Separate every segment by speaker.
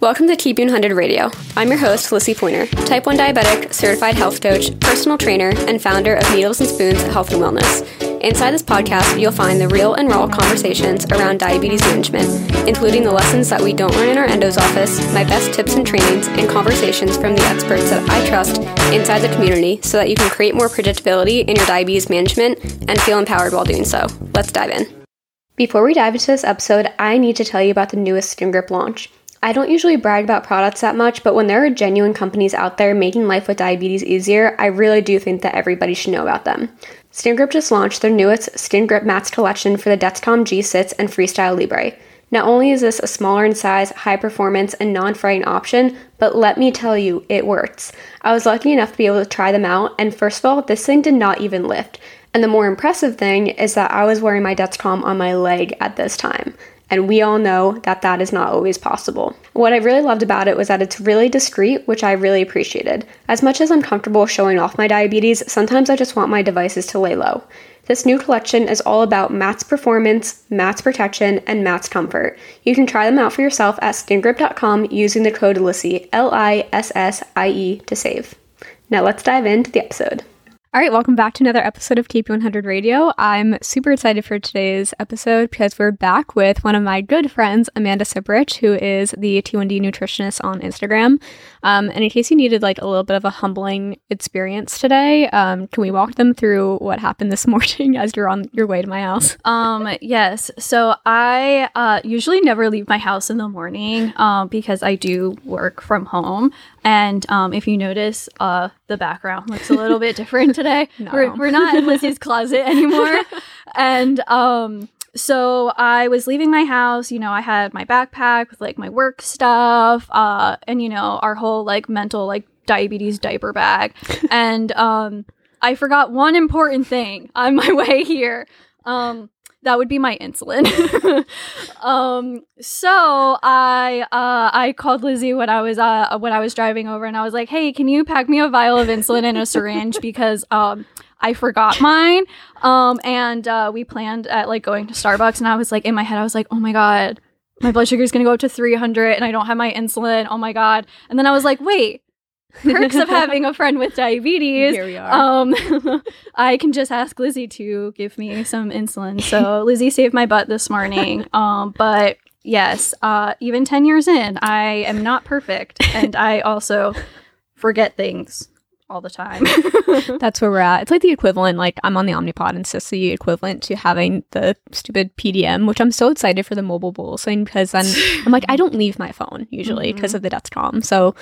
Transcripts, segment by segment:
Speaker 1: Welcome to You 100 Radio. I'm your host, Lissie Pointer, type 1 diabetic, certified health coach, personal trainer, and founder of Needles and Spoons Health and Wellness. Inside this podcast, you'll find the real and raw conversations around diabetes management, including the lessons that we don't learn in our endo's office, my best tips and trainings, and conversations from the experts that I trust inside the community so that you can create more predictability in your diabetes management and feel empowered while doing so. Let's dive in. Before we dive into this episode, I need to tell you about the newest Skin Grip launch. I don't usually brag about products that much, but when there are genuine companies out there making life with diabetes easier, I really do think that everybody should know about them. Skin Grip just launched their newest Skin Grip Mats collection for the Dexcom G6 and Freestyle Libre. Not only is this a smaller in size, high performance, and non fraying option, but let me tell you, it works. I was lucky enough to be able to try them out, and first of all, this thing did not even lift. And the more impressive thing is that I was wearing my Dexcom on my leg at this time. And we all know that that is not always possible. What I really loved about it was that it's really discreet, which I really appreciated. As much as I'm comfortable showing off my diabetes, sometimes I just want my devices to lay low. This new collection is all about Matt's performance, Matt's protection, and Matt's comfort. You can try them out for yourself at skingrip.com using the code LISSIE, L I S S I E, to save. Now let's dive into the episode. All right, welcome back to another episode of Keep 100 Radio. I'm super excited for today's episode because we're back with one of my good friends, Amanda Ciprich, who is the T1D nutritionist on Instagram. Um, and in case you needed like a little bit of a humbling experience today, um, can we walk them through what happened this morning as you're on your way to my house?
Speaker 2: Um, yes. So I uh, usually never leave my house in the morning um, because I do work from home. And um, if you notice, uh, the background looks a little bit different today. No. We're, we're not in Lissie's closet anymore. and um, so I was leaving my house, you know, I had my backpack with like my work stuff, uh, and you know, our whole like mental like diabetes diaper bag. and um I forgot one important thing on my way here. Um that would be my insulin. um, so I uh, I called Lissie when I was uh, when I was driving over, and I was like, "Hey, can you pack me a vial of insulin and a syringe because um, I forgot mine." Um, and uh, we planned at like going to Starbucks, and I was like, in my head, I was like, "Oh my god." My blood sugar is going to go up to 300 and I don't have my insulin. Oh my God. And then I was like, wait, perks of having a friend with diabetes.
Speaker 1: Here we are.
Speaker 2: Um, I can just ask Lissie to give me some insulin. So Lissie saved my butt this morning. Um, but yes, uh, even 10 years in, I am not perfect. And I also forget things all the time.
Speaker 1: That's where we're at. It's like the equivalent, like I'm on the Omnipod and it's just the equivalent to having the stupid PDM, which I'm so excited for the mobile bowl thing because then I'm like, I don't leave my phone usually because mm-hmm. of the Dexcom. So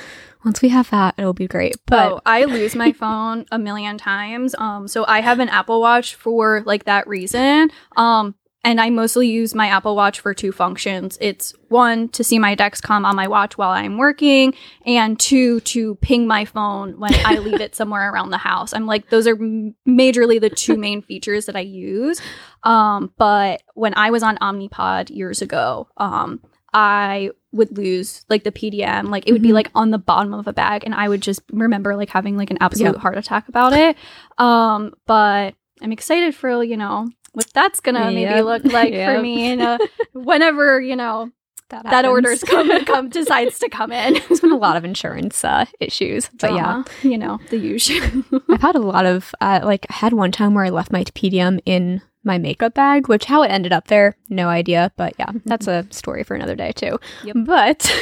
Speaker 1: once we have that, it'll be great.
Speaker 2: But oh, I lose my phone a million times. Um, so I have an Apple Watch for like that reason. Um, and I mostly use my Apple Watch for two functions. It's one to see my Dexcom on my watch while I'm working, and two to ping my phone when I leave it somewhere around the house. I'm like, those are majorly the two main features that I use. Um, but when I was on Omnipod years ago, um, I would lose like the PDM, like it would mm-hmm. be like on the bottom of a bag, and I would just remember like having like an absolute yep. heart attack about it. Um, but I'm excited for you know what that's gonna yep. maybe look like yep. for me and uh, whenever you know that, that orders come come decides to come in.
Speaker 1: There's been a lot of insurance uh, issues, but Drama,
Speaker 2: yeah, you know the usual.
Speaker 1: I've had a lot of uh, like I had one time where I left my PDM in my makeup bag, which how it ended up there, no idea. But yeah, that's a story for another day too. Yep. But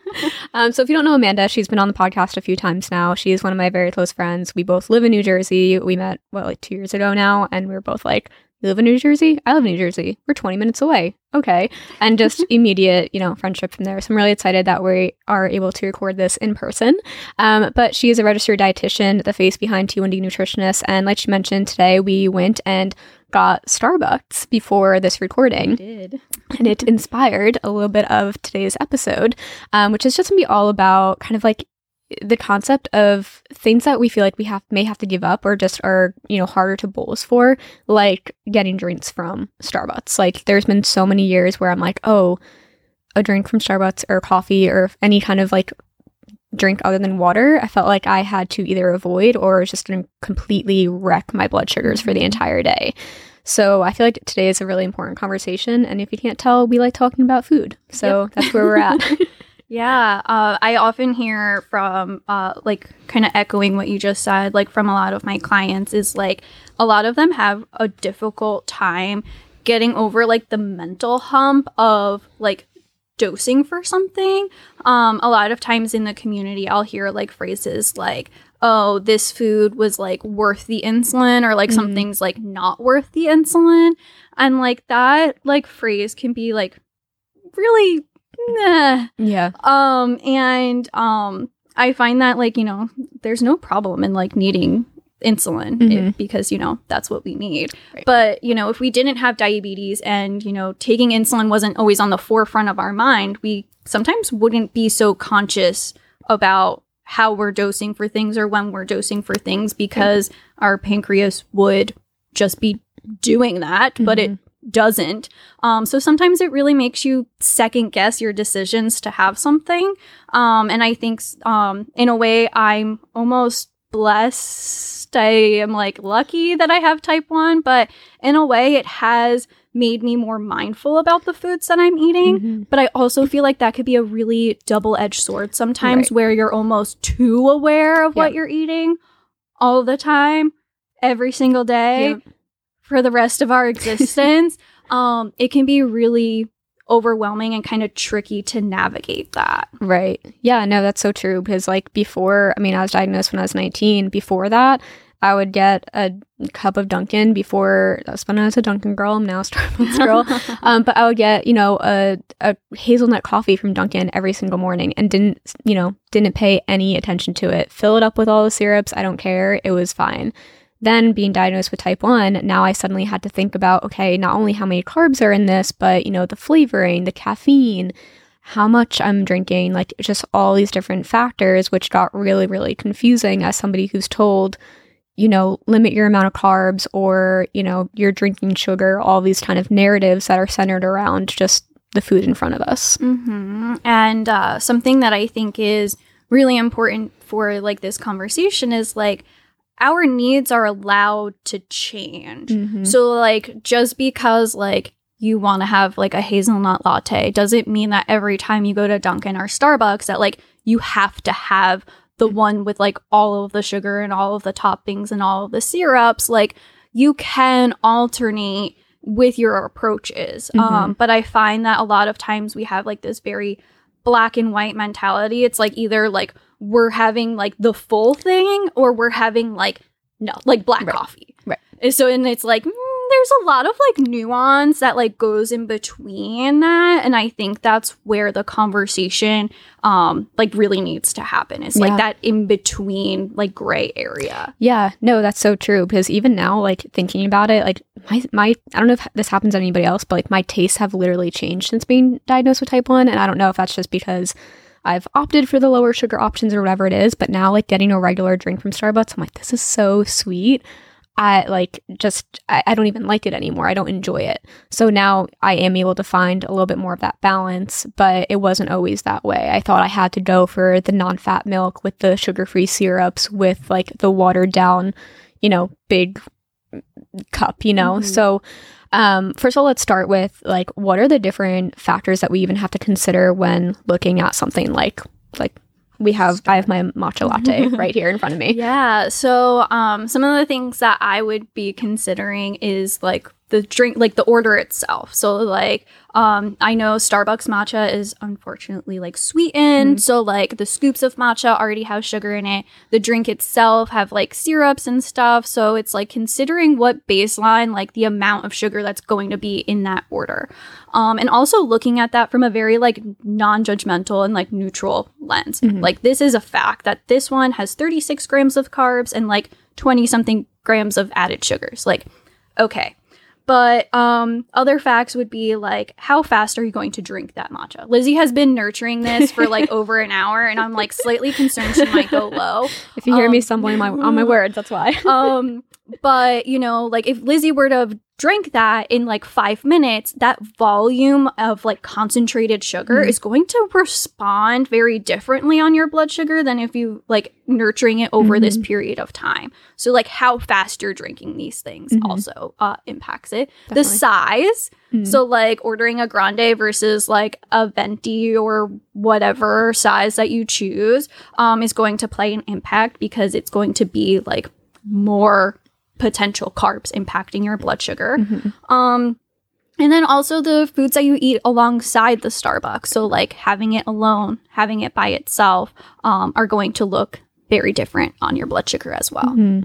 Speaker 1: um, so if you don't know Amanda, she's been on the podcast a few times now. She's one of my very close friends. We both live in New Jersey. We met what like two years ago now, and we are both like, you live in New Jersey? I live in New Jersey. We're 20 minutes away. Okay. And just immediate, you know, friendship from there. So I'm really excited that we are able to record this in person. Um, but she is a registered dietitian, the face behind T1D Nutritionist. And like she mentioned today, we went and got Starbucks before this recording.
Speaker 2: We did.
Speaker 1: And it inspired a little bit of today's episode, um, which is just going to be all about kind of like the concept of things that we feel like we have may have to give up or just are you know harder to bolus for like getting drinks from starbucks like there's been so many years where i'm like oh a drink from starbucks or coffee or any kind of like drink other than water i felt like i had to either avoid or just to completely wreck my blood sugars for the mm-hmm. entire day so i feel like today is a really important conversation and if you can't tell we like talking about food so yep. that's where we're at
Speaker 2: Yeah, uh, I often hear from uh, like kind of echoing what you just said, like from a lot of my clients, is like a lot of them have a difficult time getting over like the mental hump of like dosing for something. Um, a lot of times in the community, I'll hear like phrases like, oh, this food was like worth the insulin, or like something's like not worth the insulin. And like that, like phrase can be like really, nah.
Speaker 1: Yeah.
Speaker 2: Um, and um, I find that like, you know, there's no problem in like needing insulin
Speaker 1: Mhm.
Speaker 2: if- because, you know, that's what we need.
Speaker 1: Right.
Speaker 2: But, you know, if we didn't have diabetes and, you know, taking insulin wasn't always on the forefront of our mind, we sometimes wouldn't be so conscious about how we're dosing for things or when we're dosing for things because our pancreas would just be doing that, but it doesn't. Um, so sometimes it really makes you second guess your decisions to have something. Um, and I think, um, in a way, I'm almost blessed. I am like lucky that I have type 1, but in a way, it has made me more mindful about the foods that I'm eating.
Speaker 1: Mhm.
Speaker 2: But I also feel like that could be a really double edged sword sometimes
Speaker 1: Right.
Speaker 2: where you're almost too aware of what you're eating all the time, every single day
Speaker 1: Yep.
Speaker 2: For the rest of our existence. um, it can be really overwhelming and kind of tricky to navigate that.
Speaker 1: Right. Yeah, no, that's so true. Because, like, before, I mean, I was diagnosed when I was 19. Before that, I would get a cup of Dunkin' before, that's when I was a Dunkin' girl. I'm now a Starbucks girl. um, but I would get, you know, a, a hazelnut coffee from Dunkin' every single morning and didn't, you know, didn't pay any attention to it. Fill it up with all the syrups. I don't care. It was fine. Then being diagnosed with type 1, now I suddenly had to think about, okay, not only how many carbs are in this, but, you know, the flavoring, the caffeine, how much I'm drinking, like just all these different factors, which got really, really confusing as somebody who's told, you know, limit your amount of carbs or, you know, you're drinking sugar, all these kind of narratives that are centered around just the food in front of us.
Speaker 2: hmm And uh, something that I think is really important for like this conversation is like our needs are allowed to change.
Speaker 1: Mhm.
Speaker 2: So like just because like you want to have like a hazelnut latte doesn't mean that every time you go to Dunkin' or Starbucks that like you have to have the one with like all of the sugar and all of the toppings and all of the syrups. Like you can alternate with your approaches. Um, but I find that a lot of times we have like this very black and white mentality. It's like either like we're having like the full thing or we're having like no, like black
Speaker 1: Right.
Speaker 2: coffee.
Speaker 1: Right.
Speaker 2: And so and it's like mm, there's a lot of like nuance that like goes in between that and I think that's where the conversation um like really needs to happen. Like
Speaker 1: Yeah.
Speaker 2: that in between like gray area.
Speaker 1: Yeah, no, that's so true. Because even now, like thinking about it, like my my I don't know if this happens to anybody else, but like my tastes have literally changed since being diagnosed with type one, and I don't know if that's just because I've opted for the lower sugar options or whatever it is. But now, like getting a regular drink from Starbucks, I'm like, this is so sweet. I like just I, I don't even like it anymore. I don't enjoy it. So now I am able to find a little bit more of that balance, but it wasn't always that way. I thought I had to go for the non-fat milk with the sugar-free syrups with like the watered down, you know, big cup, you know.
Speaker 2: Mhm.
Speaker 1: So um first of all let's start with like what are the different factors that we even have to consider when looking at something like like we have I have my matcha latte right here in front of me.
Speaker 2: Yeah. So, um, some of the things that I would be considering is like the drink, like the order itself. So, like, um, I know Starbucks matcha is unfortunately like sweetened. So, like, the scoops of matcha already have sugar in it. The drink itself have like syrups and stuff. So, it's like considering what baseline, like the amount of sugar that's going to be in that order. Um, and also looking at that from a very like non-judgmental and like neutral lens. Like this is a fact that this one has 36 grams of carbs and like 20 something grams of added sugars. Like, okay. But um, other facts would be like, how fast are you going to drink that matcha? Lissie has been nurturing this for like over an hour, and I'm like slightly concerned she might go low.
Speaker 1: If you hear me
Speaker 2: Um,
Speaker 1: stumbling my, on my words, that's why.
Speaker 2: Um, but you know, like if Lissie were to have drank that in like five minutes, that volume of like concentrated sugar
Speaker 1: Mhm.
Speaker 2: is going to respond very differently on your blood sugar than if you like nurturing it over this
Speaker 1: Mhm.
Speaker 2: period of time. So, like, how fast you're drinking these things
Speaker 1: Mhm.
Speaker 2: also uh, impacts it. The size,
Speaker 1: Mm.
Speaker 2: so like ordering a grande versus like a venti or whatever size that you choose um, is going to play an impact because it's going to be like more potential carbs impacting your blood sugar.
Speaker 1: Mhm.
Speaker 2: Um, and then also the foods that you eat alongside the Starbucks. So like having it alone, having it by itself, um, are going to look very different on your blood sugar as well.
Speaker 1: Mhm.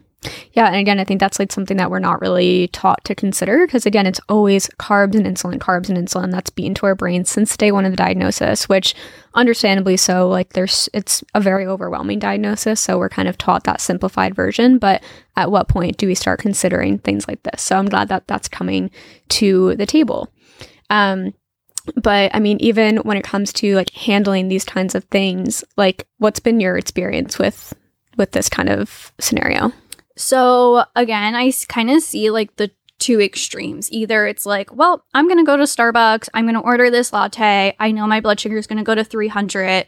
Speaker 1: Yeah, and again, I think that's like something that we're not really taught to consider because again, it's always carbs and insulin, carbs and insulin. That's beaten to our brains since day one of the diagnosis, which understandably so. Like, there's it's a very overwhelming diagnosis, so we're kind of taught that simplified version. But at what point do we start considering things like this? So I'm glad that that's coming to the table. Um, but I mean, even when it comes to like handling these kinds of things, like what's been your experience with with this kind of scenario?
Speaker 2: So again, I kind of see like the two extremes. Either it's like, well, I'm going to go to Starbucks, I'm going to order this latte. I know my blood sugar is going to go to 300.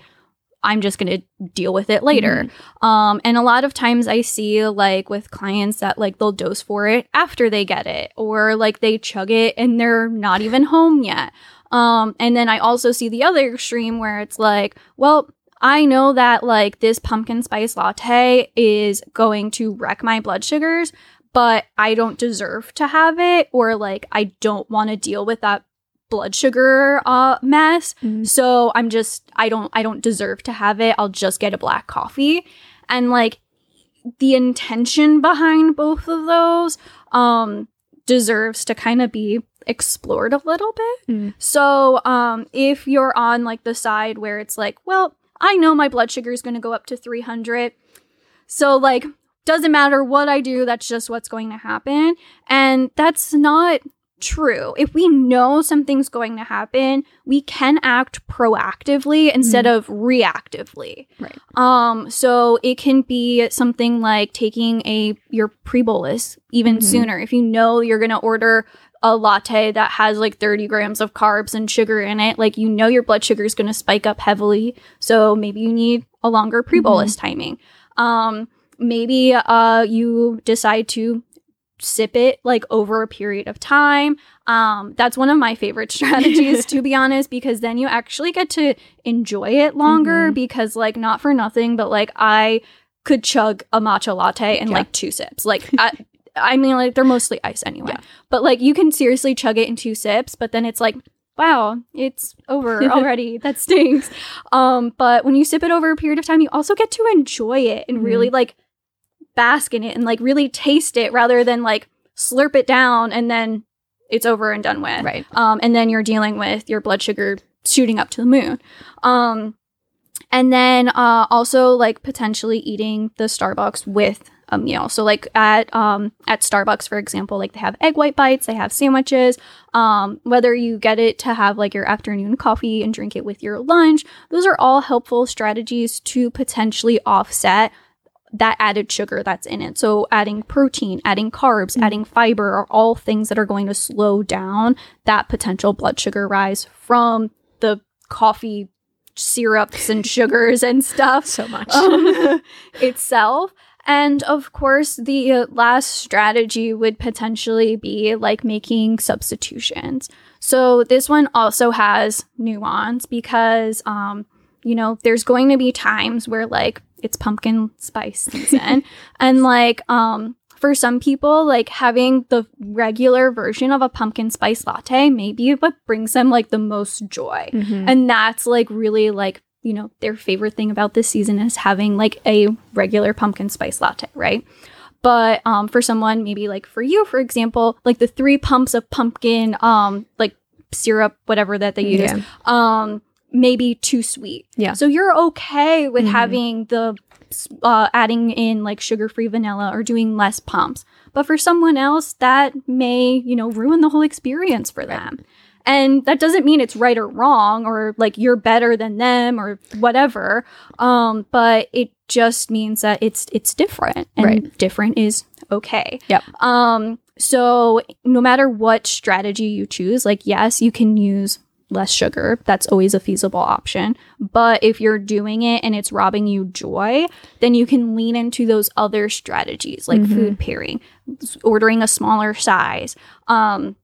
Speaker 2: I'm just going to deal with it later. Um and a lot of times I see like with clients that like they'll dose for it after they get it or like they chug it and they're not even home yet. Um and then I also see the other extreme where it's like, well, I know that like this pumpkin spice latte is going to wreck my blood sugars, but I don't deserve to have it or like I don't want to deal with that blood sugar uh mess.
Speaker 1: Mhm.
Speaker 2: So I'm just I don't I don't deserve to have it. I'll just get a black coffee. And like the intention behind both of those um deserves to kind of be explored a little bit.
Speaker 1: Mm.
Speaker 2: So um if you're on like the side where it's like, well, I know my blood sugar is going to go up to 300. So like doesn't matter what I do, that's just what's going to happen. And that's not true. If we know something's going to happen, we can act proactively instead of reactively.
Speaker 1: Right.
Speaker 2: Um so it can be something like taking a your pre-bolus even
Speaker 1: Mhm.
Speaker 2: sooner. If you know you're going to order a latte that has like 30 grams of carbs and sugar in it, like you know your blood sugar is going to spike up heavily. So maybe you need a longer pre bolus timing. Um, maybe uh, you decide to sip it like over a period of time. Um, that's one of my favorite strategies, to be honest, because then you actually get to enjoy it longer.
Speaker 1: Mhm.
Speaker 2: Because, like, not for nothing, but like I could chug a matcha latte in
Speaker 1: Yeah.
Speaker 2: like two sips. Like, I, I mean, like they're mostly ice anyway.
Speaker 1: Yeah.
Speaker 2: But like you can seriously chug it in two sips, but then it's like, wow, it's over already. that stinks. Um, but when you sip it over a period of time, you also get to enjoy it and really like bask in it and like really taste it rather than like slurp it down and then it's over and done with.
Speaker 1: Right.
Speaker 2: Um, and then you're dealing with your blood sugar shooting up to the moon. Um, and then uh, also like potentially eating the Starbucks with a know, So like at um at Starbucks, for example, like they have egg white bites, they have sandwiches. Um, whether you get it to have like your afternoon coffee and drink it with your lunch, those are all helpful strategies to potentially offset that added sugar that's in it. So adding protein, adding carbs,
Speaker 1: Mhm.
Speaker 2: adding fiber are all things that are going to slow down that potential blood sugar rise from the coffee syrups and sugars and stuff
Speaker 1: So much.
Speaker 2: um, itself. And of course, the uh, last strategy would potentially be like making substitutions. So this one also has nuance because, um, you know, there's going to be times where like it's pumpkin spice season, and like, um, for some people, like having the regular version of a pumpkin spice latte may be what brings them like the most joy.
Speaker 1: Mhm.
Speaker 2: And that's like really like, you know, their favorite thing about this season is having like a regular pumpkin spice latte, right? But um for someone maybe like for you, for example, like the three pumps of pumpkin um like syrup, whatever that they use,
Speaker 1: Yeah.
Speaker 2: um maybe too sweet.
Speaker 1: Yeah.
Speaker 2: So you're okay with
Speaker 1: Mhm.
Speaker 2: having the uh, adding in like sugar-free vanilla or doing less pumps. But for someone else, that may, you know, ruin the whole experience for them. And that doesn't mean it's right or wrong or like you're better than them or whatever. Um, but it just means that it's it's different and
Speaker 1: Right.
Speaker 2: different is okay.
Speaker 1: Yep.
Speaker 2: Um, so no matter what strategy you choose, like yes, you can use less sugar. That's always a feasible option. But if you're doing it and it's robbing you joy, then you can lean into those other strategies like
Speaker 1: Mhm.
Speaker 2: food pairing, ordering a smaller size, um,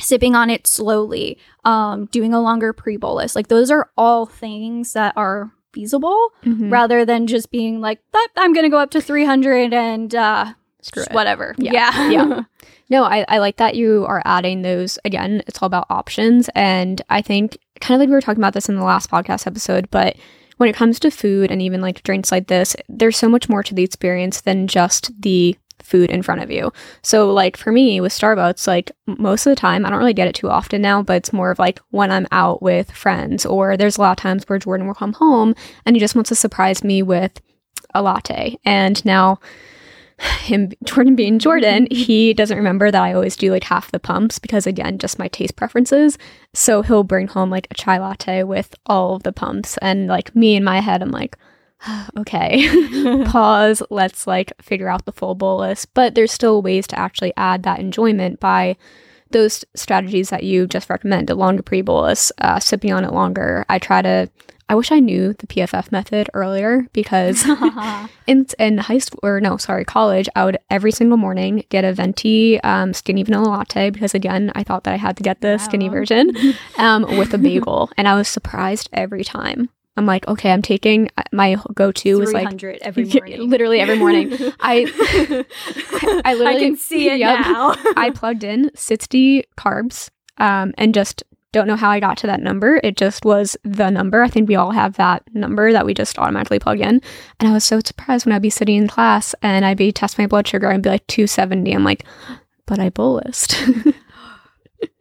Speaker 2: sipping on it slowly, um, doing a longer pre bolus. Like those are all things that are feasible
Speaker 1: Mhm.
Speaker 2: rather than just being like, I'm going to go up to 300 and uh,
Speaker 1: Screw it.
Speaker 2: whatever.
Speaker 1: Yeah.
Speaker 2: Yeah.
Speaker 1: Yeah. No, I, I like that you are adding those. Again, it's all about options. And I think, kind of like we were talking about this in the last podcast episode, but when it comes to food and even like drinks like this, there's so much more to the experience than just the food in front of you. So, like for me with Starbucks, like most of the time, I don't really get it too often now, but it's more of like when I'm out with friends, or there's a lot of times where Jordan will come home and he just wants to surprise me with a latte. And now, him Jordan being Jordan, he doesn't remember that I always do like half the pumps because again, just my taste preferences. So he'll bring home like a chai latte with all of the pumps and like me in my head I'm like okay, pause, let's like figure out the full bolus, but there's still ways to actually add that enjoyment by those strategies that you just recommend, a longer pre-bolus, uh, sipping on it longer. I try to I wish I knew the PFF method earlier because in in high school or no, sorry, college, I would every single morning get a venti um, skinny vanilla latte because again, I thought that I had to get the skinny version um, with a bagel, and I was surprised every time. I'm like, okay, I'm taking uh, my go-to is like
Speaker 2: 300 every morning.
Speaker 1: literally every morning. I I literally
Speaker 2: I can see it
Speaker 1: Yep.
Speaker 2: now.
Speaker 1: I plugged in 60 carbs um, and just don't know how I got to that number. It just was the number. I think we all have that number that we just automatically plug in. And I was so surprised when I'd be sitting in class and I'd be test my blood sugar and be like 270. I'm like, but I bolused.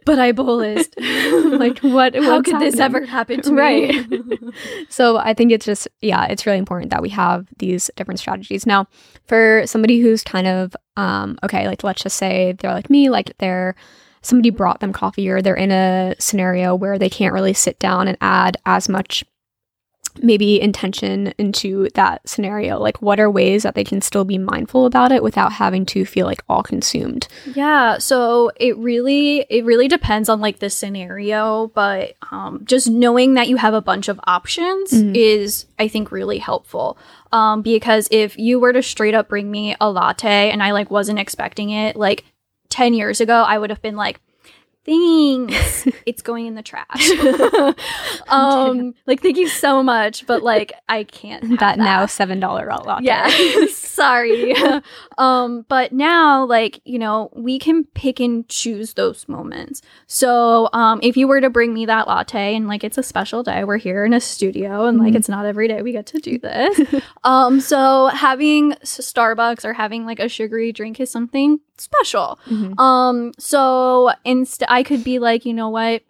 Speaker 2: but I bolused.
Speaker 1: like what?
Speaker 2: How could this ever happen to
Speaker 1: Right.
Speaker 2: me?
Speaker 1: So I think it's just, yeah, it's really important that we have these different strategies. Now, for somebody who's kind of, um, okay, like let's just say they're like me, like they're, somebody brought them coffee or they're in a scenario where they can't really sit down and add as much maybe intention into that scenario like what are ways that they can still be mindful about it without having to feel like all consumed
Speaker 2: Yeah, so it really it really depends on like the scenario, but um, just knowing that you have a bunch of options
Speaker 1: Mhm.
Speaker 2: is I think really helpful. Um, because if you were to straight up bring me a latte and I like wasn't expecting it, like ten years ago, I would have been like, "Thanks, it's going in the trash." um, like thank you so much, but like I can't have
Speaker 1: that, now seven dollar latte
Speaker 2: yeah sorry. Um but now like you know we can pick and choose those moments. So um if you were to bring me that latte and like it's a special day we're here in a studio and like
Speaker 1: Mhm.
Speaker 2: it's not every day we get to do this. Um so having starbucks or having like a sugary drink is something special
Speaker 1: Mhm.
Speaker 2: um, so instead, I could be like, you know what?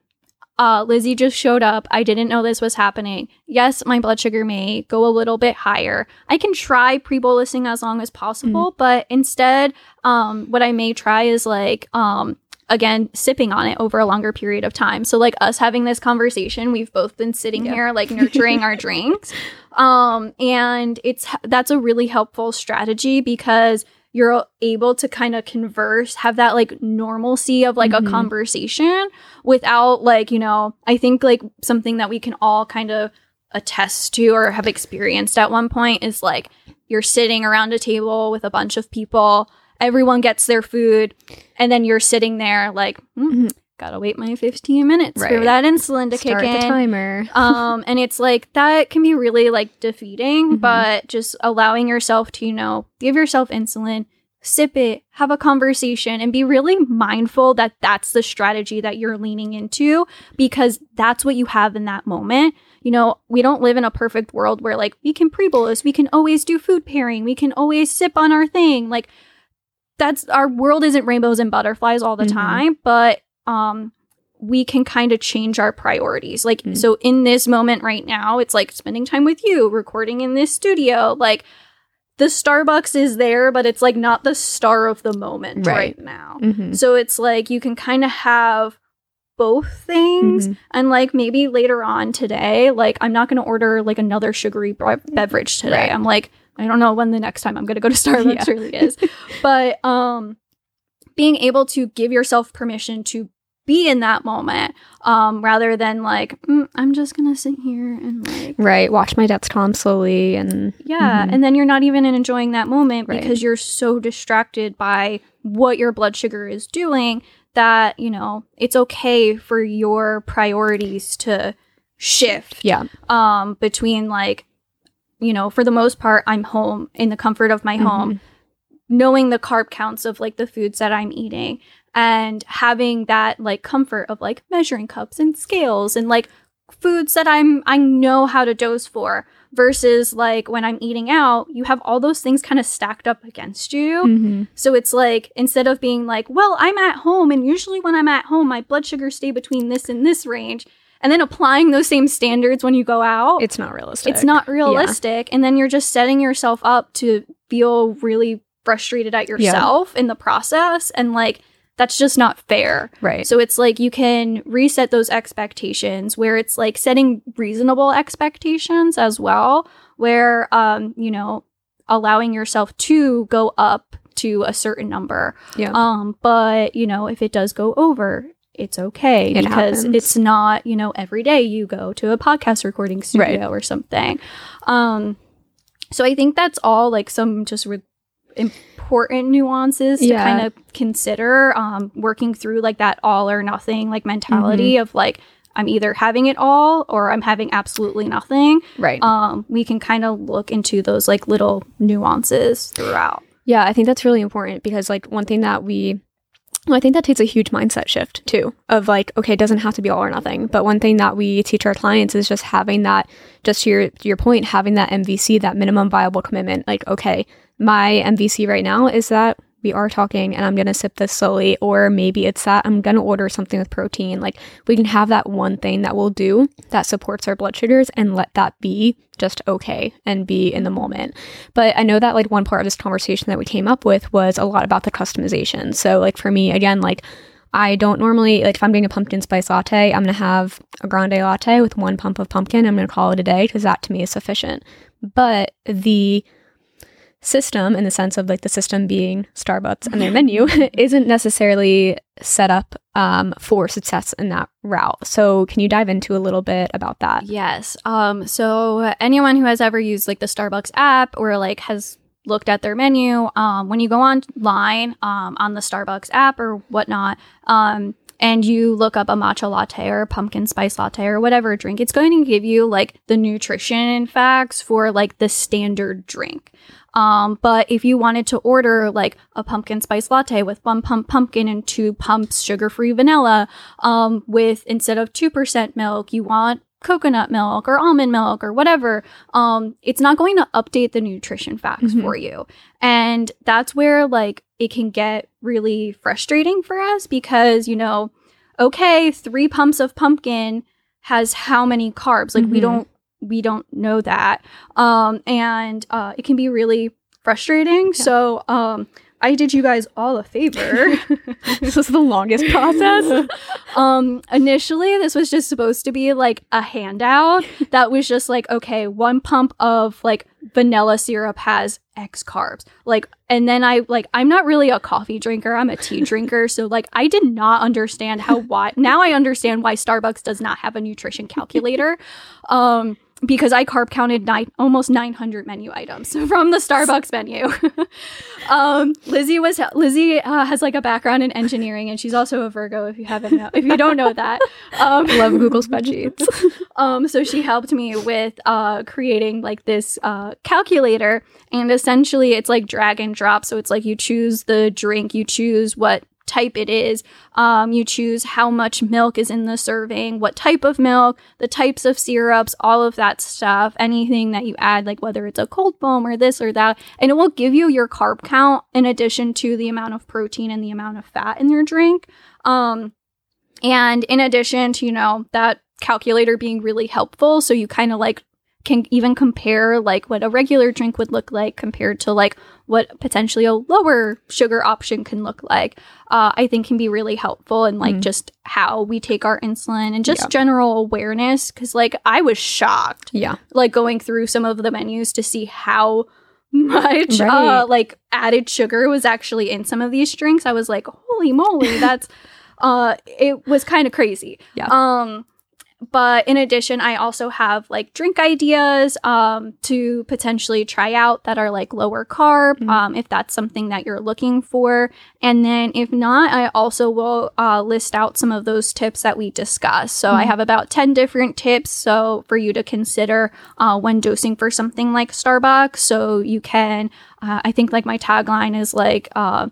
Speaker 2: Uh, Lissie just showed up. I didn't know this was happening. Yes, my blood sugar may go a little bit higher. I can try pre bolusing as long as possible, but instead, um, what I may try is like, um, again, sipping on it over a longer period of time. So, like us having this conversation, we've both been sitting
Speaker 1: Yeah.
Speaker 2: here, like nurturing our drinks. Um, and it's that's a really helpful strategy because you're able to kind of converse, have that like normalcy of like
Speaker 1: Mhm.
Speaker 2: a conversation without like, you know, I think like something that we can all kind of attest to or have experienced at one point is like you're sitting around a table with a bunch of people, everyone gets their food, and then you're sitting there like,
Speaker 1: Mhm.
Speaker 2: Gotta wait my 15 minutes for
Speaker 1: Right.
Speaker 2: that insulin to
Speaker 1: start
Speaker 2: kick in.
Speaker 1: the timer
Speaker 2: um and it's like that can be really like defeating
Speaker 1: Mhm.
Speaker 2: but just allowing yourself to you know give yourself insulin sip it have a conversation and be really mindful that that's the strategy that you're leaning into because that's what you have in that moment you know we don't live in a perfect world where like we can pre-bolus we can always do food pairing we can always sip on our thing like that's our world isn't rainbows and butterflies all the
Speaker 1: Mhm.
Speaker 2: time but um we can kind of change our priorities. Like,
Speaker 1: Mm.
Speaker 2: so in this moment right now, it's like spending time with you, recording in this studio. Like, the Starbucks is there, but it's like not the star of the moment right,
Speaker 1: Right.
Speaker 2: now.
Speaker 1: Mhm.
Speaker 2: So it's like you can kind of have both things.
Speaker 1: Mhm.
Speaker 2: And like maybe later on today, like I'm not going to order like another sugary bre- beverage today.
Speaker 1: Right.
Speaker 2: I'm like, I don't know when the next time I'm going to go to Starbucks
Speaker 1: Yeah.
Speaker 2: really is. but um being able to give yourself permission to be in that moment um, rather than like mm, i'm just gonna sit here and like
Speaker 1: right watch my Dexcom slowly and
Speaker 2: yeah
Speaker 1: Mhm.
Speaker 2: and then you're not even enjoying that moment
Speaker 1: Right.
Speaker 2: because you're so distracted by what your blood sugar is doing that you know it's okay for your priorities to shift
Speaker 1: yeah
Speaker 2: um between like you know for the most part i'm home in the comfort of my home knowing the carb counts of like the foods that i'm eating and having that like comfort of like measuring cups and scales and like foods that i'm i know how to dose for versus like when i'm eating out you have all those things kind of stacked up against you.
Speaker 1: Mhm.
Speaker 2: so it's like instead of being like, well, I'm at home and usually when I'm at home my blood sugars stay between this and this range and then applying those same standards when you go out,
Speaker 1: it's not realistic.
Speaker 2: it's not realistic. And then you're just setting yourself up to feel really frustrated at yourself in the process and like that's just not fair.
Speaker 1: right
Speaker 2: So it's like you can reset those expectations where it's like setting reasonable expectations as well, where um, you know, allowing yourself to go up to a certain number.
Speaker 1: yeah
Speaker 2: Um, but you know, if it does go over, it's okay
Speaker 1: It
Speaker 2: because
Speaker 1: happens.
Speaker 2: it's not, you know, every day you go to a podcast recording studio or something. Um, so I think that's all like some just re- important nuances to kind of consider um, working through like that all or nothing like mentality
Speaker 1: Mm-hmm.
Speaker 2: of like I'm either having it all or I'm having absolutely nothing.
Speaker 1: right
Speaker 2: Um, we can kind of look into those like little nuances throughout.
Speaker 1: Yeah, I think that's really important because like one thing that we well, I think that takes a huge mindset shift too of like, okay, it doesn't have to be all or nothing. But one thing that we teach our clients is just having that, just to your, to your point, having that MVC, that minimum viable commitment. Like, okay, my MVC right now is that we are talking and I'm going to sip this slowly, or maybe it's that I'm going to order something with protein. Like, we can have that one thing that we'll do that supports our blood sugars and let that be just okay and be in the moment. But I know that like one part of this conversation that we came up with was a lot about the customization. So like for me, again, like I don't normally like if I'm doing a pumpkin spice latte, I'm gonna have a grande latte with one pump of pumpkin. I'm gonna call it a day because that to me is sufficient. But the system in the sense of like the system being Starbucks and their menu isn't necessarily set up um, for success in that route. So can you dive into a little bit about that?
Speaker 2: Yes. Um, so anyone who has ever used like the Starbucks app or like has looked at their menu, um, when you go online um, on the Starbucks app or whatnot, um, and you look up a matcha latte or a pumpkin spice latte or whatever drink, it's going to give you like the nutrition facts for like the standard drink. Um, but if you wanted to order like a pumpkin spice latte with one pump pumpkin and two pumps sugar free vanilla, um, with instead of 2% milk, you want coconut milk or almond milk or whatever, um, it's not going to update the nutrition facts
Speaker 1: Mhm.
Speaker 2: for you. And that's where like it can get really frustrating for us because, you know, okay, three pumps of pumpkin has how many carbs? Like we
Speaker 1: Mhm.
Speaker 2: don't we don't know that. Um, and uh, it can be really frustrating. So um, I did you guys all a favor.
Speaker 1: this was the longest process.
Speaker 2: um initially this was just supposed to be like a handout that was just like okay one pump of like vanilla syrup has x carbs like and then i like i'm not really a coffee drinker i'm a tea drinker so like i did not understand how why now i understand why starbucks does not have a nutrition calculator um because I carb counted nine, almost 900 menu items from the Starbucks menu. um, Lissie was Lissie uh, has like a background in engineering, and she's also a Virgo. If you haven't know, if you don't know that, um,
Speaker 1: Love Google spreadsheets.
Speaker 2: um, so she helped me with uh, creating like this uh, calculator, and essentially it's like drag and drop. So it's like you choose the drink, you choose what type it is, um, you choose how much milk is in the serving, what type of milk, the types of syrups, all of that stuff, anything that you add, like whether it's a cold foam or this or that, and it will give you your carb count in addition to the amount of protein and the amount of fat in your drink. Um, and in addition to, you know, that calculator being really helpful, so you kind of like can even compare like what a regular drink would look like compared to like what potentially a lower sugar option can look like uh, i think can be really helpful in like
Speaker 1: Mm.
Speaker 2: just how we take our insulin and just
Speaker 1: Yeah.
Speaker 2: general awareness because like i was shocked
Speaker 1: yeah.
Speaker 2: like going through some of the menus to see how much
Speaker 1: Right.
Speaker 2: uh, like added sugar was actually in some of these drinks. I was like, holy moly, that's uh it was kind of crazy.
Speaker 1: Yeah.
Speaker 2: Um but in addition, I also have like drink ideas um, to potentially try out that are like lower carb,
Speaker 1: Mhm.
Speaker 2: um, if that's something that you're looking for. And then if not, I also will uh, list out some of those tips that we discussed. So I
Speaker 1: Mhm.
Speaker 2: have about 10 different tips. So for you to consider uh, when dosing for something like Starbucks. So you can, uh, I think like my tagline is like, uh,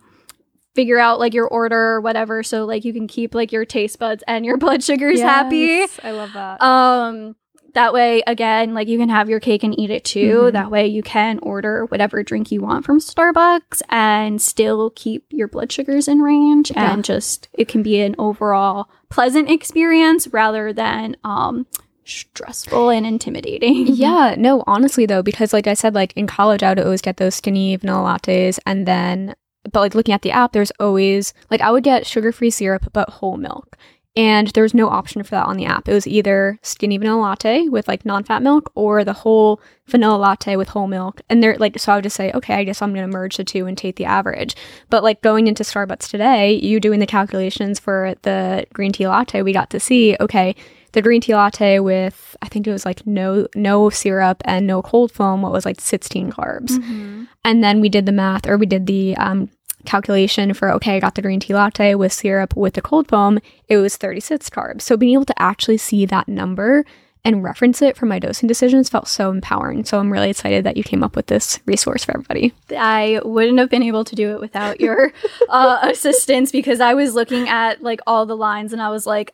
Speaker 2: figure out like your order or whatever so like you can keep like your taste buds and your blood sugars happy
Speaker 1: I love that.
Speaker 2: um that way again like you can have your cake and eat it too
Speaker 1: Mhm.
Speaker 2: that way you can order whatever drink you want from starbucks and still keep your blood sugars in range
Speaker 1: Yeah.
Speaker 2: and just it can be an overall pleasant experience rather than um stressful and intimidating
Speaker 1: Yeah, no, honestly though, because like I said, like in college I would always get those skinny vanilla lattes and then but like looking at the app, there's always like I would get sugar free syrup but whole milk. And there was no option for that on the app. It was either skinny vanilla latte with like non fat milk or the whole vanilla latte with whole milk. And they're like, so I would just say, okay, I guess I'm going to merge the two and take the average. But like going into Starbucks today, you doing the calculations for the green tea latte, we got to see, okay, the green tea latte with I think it was like no no syrup and no cold foam. What was like 16 carbs,
Speaker 2: Mhm.
Speaker 1: and then we did the math or we did the um, calculation for okay, I got the green tea latte with syrup with the cold foam. It was 36 carbs. So being able to actually see that number and reference it for my dosing decisions felt so empowering. So I'm really excited that you came up with this resource for everybody.
Speaker 2: I wouldn't have been able to do it without your uh, assistance because I was looking at like all the lines and I was like,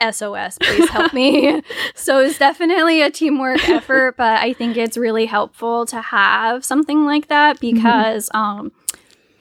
Speaker 2: SOS, please help me. so it's definitely a teamwork effort, but I think it's really helpful to have something like that
Speaker 1: Mm-hmm.
Speaker 2: because um,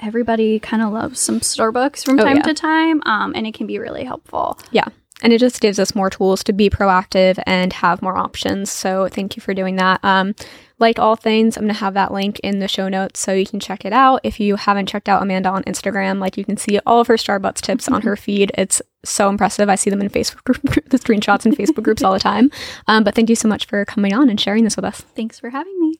Speaker 2: everybody kind of loves some Starbucks from
Speaker 1: Oh,
Speaker 2: time
Speaker 1: yeah.
Speaker 2: to time, um, and it can be really helpful. Yeah.
Speaker 1: And it just gives us more tools to be proactive and have more options. So thank you for doing that. Um, like all things, I'm gonna have that link in the show notes so you can check it out. If you haven't checked out Amanda on Instagram, like you can see all of her Starbucks tips on her feed. It's so impressive. I see them in Facebook group, the screenshots in Facebook groups all the time. Um, but thank you so much for coming on and sharing this with us.
Speaker 2: Thanks for having me.